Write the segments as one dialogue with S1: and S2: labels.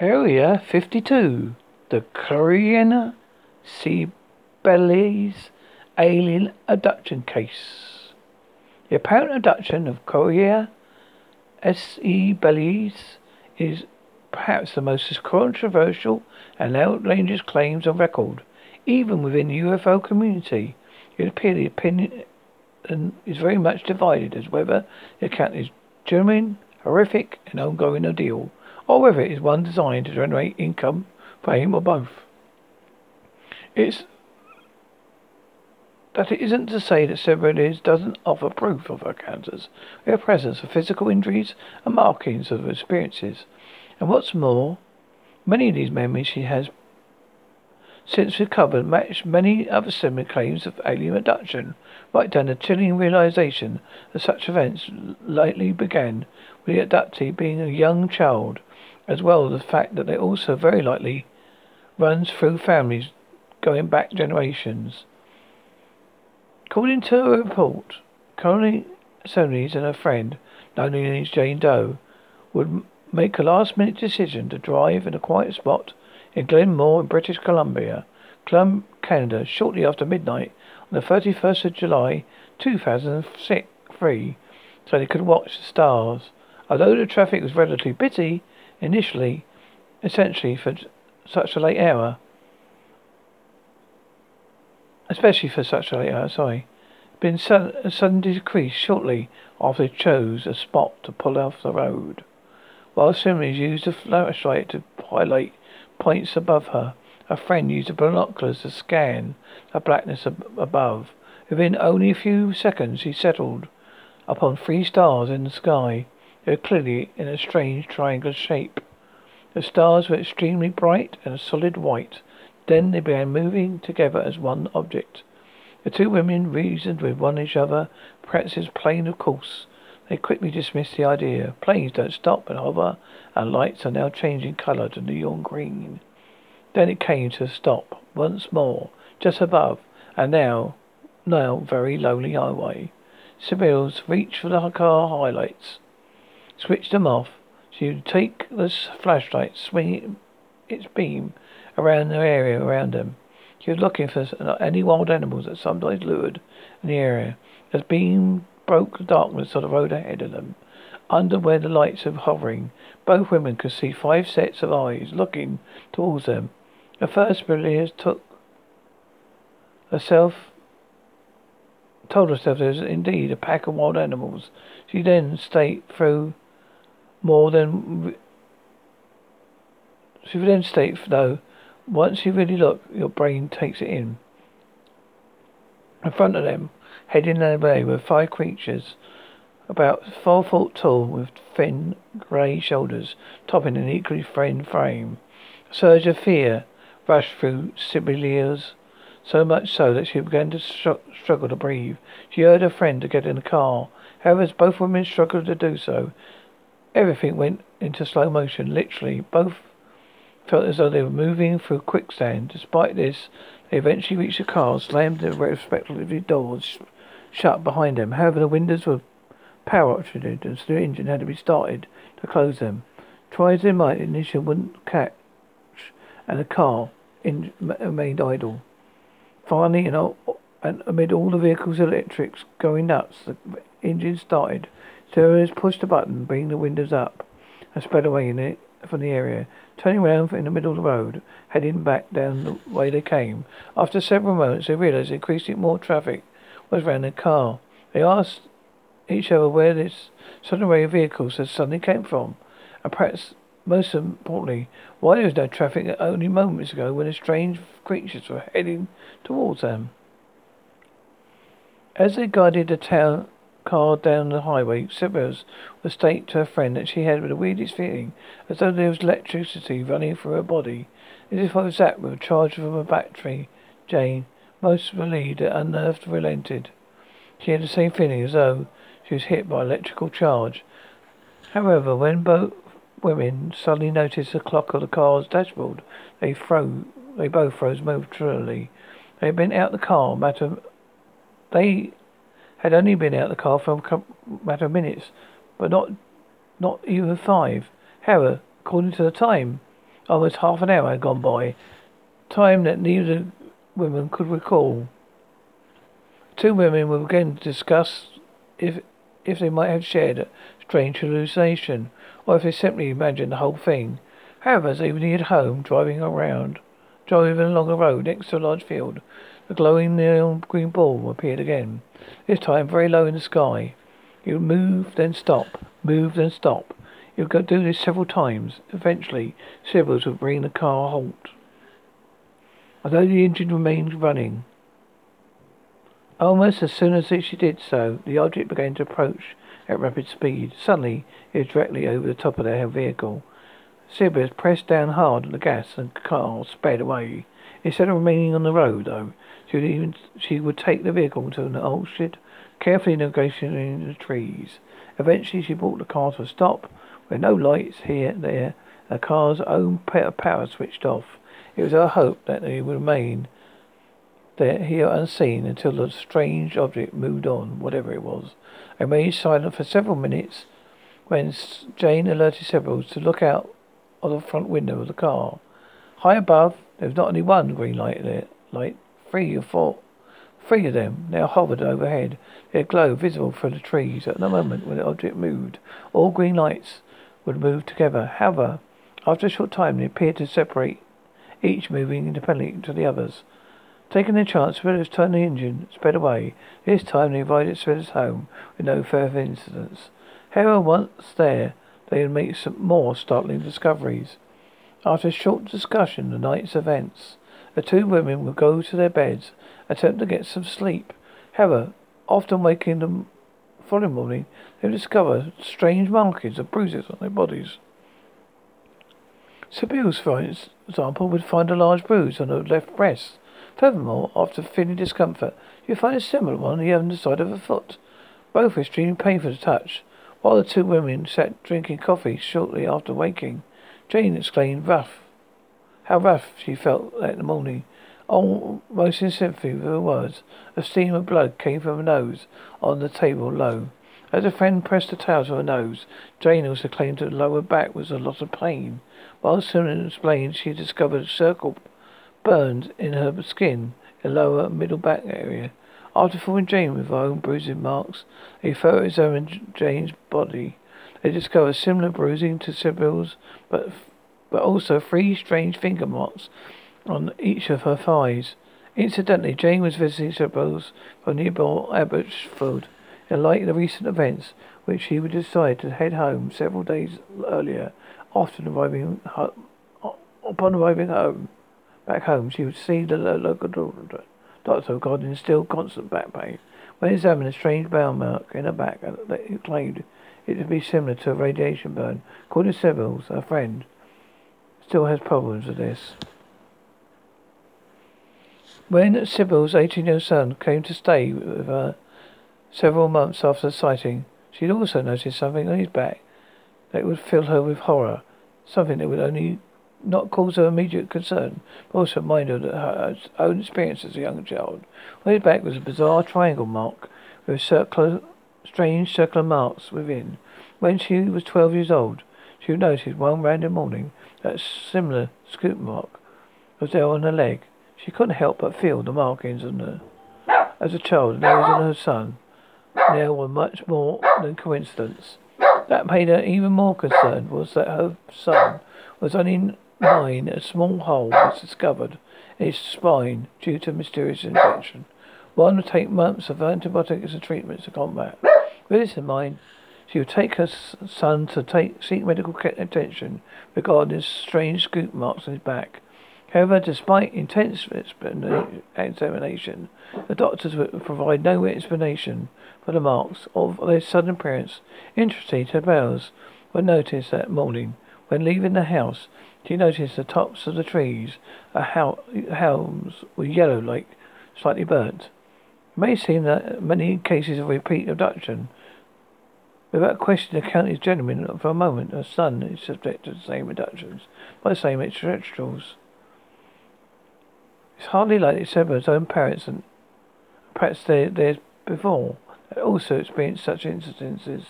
S1: Area 52. The Corina Sabels alien abduction case. The apparent abduction of Corina Sabels is perhaps the most controversial and outlandish claims on record, even within the UFO community. It appears the opinion is very much divided as whether the account is genuine, horrific, and ongoing ordeal, or whether it is one designed to generate income, fame, or both. It's that it isn't to say that Severus doesn't offer proof of her cancers, her presence of physical injuries and markings of her experiences. And what's more, many of these memories she has since recovered match many other similar claims of alien abduction, right down the chilling realization that such events likely began with the abductee being a young child as well as the fact that they also very likely runs through families going back generations. According to a report, Connie Sonis and her friend, known as Jane Doe, would make a last minute decision to drive in a quiet spot in Glenmore in British Columbia, Canada, shortly after midnight on the 31st of July 2003, so they could watch the stars. Although the traffic was relatively busy, initially, essentially for such a late hour, especially for such a late hour, sorry, been a sudden decrease shortly after they chose a spot to pull off the road. While Simmons used a flashlight to highlight points above her, a friend used the binoculars to scan the blackness ab- above. Within only a few seconds, he settled upon three stars in the sky. They were clearly in a strange triangular shape. The stars were extremely bright and a solid white. Then they began moving together as one object. The two women reasoned with one each other. Perhaps it's plain of course. They quickly dismissed the idea. Planes don't stop and hover, and lights are now changing colour to neon green. Then it came to a stop once more, just above, and now, now very lonely highway. Sybil's reached for the car highlights switched them off. She would take the flashlight, swing its beam around the area around them. She was looking for any wild animals that sometimes lured in the area. As beam broke the darkness of the road ahead of them, under where the lights were hovering, both women could see five sets of eyes looking towards them. The first, Belias took herself told herself there was indeed a pack of wild animals. She then stayed through more than would then state though once you really look your brain takes it in in front of them heading their way were five creatures about four foot tall with thin grey shoulders topping an equally thin frame a surge of fear rushed through Sibelia's so much so that she began to struggle to breathe. She urged her friend to get in the car. However, as both women struggled to do so, Everything went into slow motion, literally. Both felt as though they were moving through quicksand. Despite this, they eventually reached the car, slammed their respective doors shut behind them. However, the windows were power operated, and so the engine had to be started to close them. Try as they might, the ignition wouldn't catch, and the car in, remained idle. Finally, and, all, and amid all the vehicle's electrics going nuts, the engine started. Sarah pushed the button, bringing the windows up, and sped away in it from the area, turning round in the middle of the road, heading back down the way they came. After several moments, they realized increasing more traffic was around the car. They asked each other where this sudden array of vehicles had suddenly came from, and perhaps most importantly, why there was no traffic only moments ago when the strange creatures were heading towards them. As they guided the town car down the highway, Sybil's would state to her friend that she had the weirdest feeling, as though there was electricity running through her body, as if I was zapped with a charge from a battery. Jane, most relieved and unnerved, relented. She had the same feeling as though she was hit by electrical charge. However, when both women suddenly noticed the clock of the car's dashboard, they froze. They both froze momentarily. They had been out the car matter. They had only been out of the car for a matter of minutes, but not not even five. However, according to the time, Almost half an hour had gone by, time that neither women could recall. Two women were again to discuss if if they might have shared a strange hallucination, or if they simply imagined the whole thing. However, as they neared home, driving around, driving along a road next to a large field, the glowing neon green ball appeared again. This time very low in the sky. It would move, then stop, move, then stop. It would go do this several times. Eventually, Sybils would bring the car halt. Although the engine remained running, Almost as soon as she did so, the object began to approach at rapid speed. Suddenly, it was directly over the top of their vehicle. Sybils pressed down hard on the gas and the car sped away. Instead of remaining on the road, though, she would even she would take the vehicle to an orchard, carefully negotiating the trees. Eventually, she brought the car to a stop, with no lights here and there, the car's own power switched off. It was her hope that they would remain there here unseen until the strange object moved on, whatever it was. I remained silent for several minutes when Jane alerted Sybils to look out of the front window of the car. High above, there was not only one green light there, light, three or four. Three of them now hovered overhead, their glow visible through the trees. At the moment when the object moved, all green lights would move together. However, after a short time, they appeared to separate, each moving independently to the others. Taking their chance, Smithers turned the engine, sped away. This time they arrived at home with no further incidents. However, once there, they would make some more startling discoveries. After a short discussion of the night's events, the two women would go to their beds, attempt to get some sleep. However, often waking the following morning, they would discover strange markings of bruises on their bodies. Sybils, for example, would find a large bruise on her left breast Furthermore, after feeling discomfort, you find a similar one on the underside of her foot. Both extremely painful to touch. While the two women sat drinking coffee shortly after waking, Jane exclaimed rough. How rough she felt that morning. Almost in sympathy with her words, a stream of blood came from her nose on the table low. As a friend pressed the towel to her nose, Jane also claimed that the lower back was a lot of pain. While soon explained, she discovered a circle burned in her skin, the lower middle back area. After fooling Jane with her own bruising marks, they further examined Jane's body. They discovered similar bruising to Sybils, but but also three strange finger marks on each of her thighs. Incidentally, Jane was visiting Sybils from nearby Abbotsford. In light of the recent events, which she would decide to head home several days earlier, often arriving upon arriving home. Back home, she would see the local doctor, doctor regarding instilled constant back pain. When examined, a strange burn mark in her back that claimed it to be similar to a radiation burn. According to Sybils, her friend still has problems with this. When Sybils' 18-year-old son came to stay with her several months after the sighting, she had also noticed something on his back that would fill her with horror, something that would only not cause her immediate concern, but also remind her of her own experience as a young child. On his back was a bizarre triangle mark with circular, strange circular marks within. When she was twelve years old, she noticed one random morning that a similar scoop mark was there on her leg. She couldn't help but feel the markings on her. As a child, those on her son now were much more than coincidence. That made her even more concerned was that her son was only nine, a small hole was discovered in his spine due to mysterious infection. One would take months of antibiotics and treatments to combat. With this in mind, she would take her son to take, seek medical attention regarding his strange scoop marks on his back. However, despite intense examination, the doctors would provide no explanation for the marks of their sudden appearance. Interestingly, to Bells would notice that morning when leaving the house she noticed the tops of the trees, are helms were yellow like slightly burnt. It may seem that many cases of repeat abduction. Without question, the county's gentleman for a moment, her son is subject to the same abductions by the same extraterrestrials. It's hardly likely Sever's own parents and perhaps theirs before had also experienced such incidences.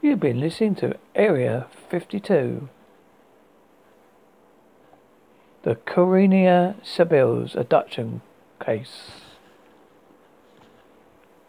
S1: You've been listening to Area 52. The Corina Sibyl's abduction case.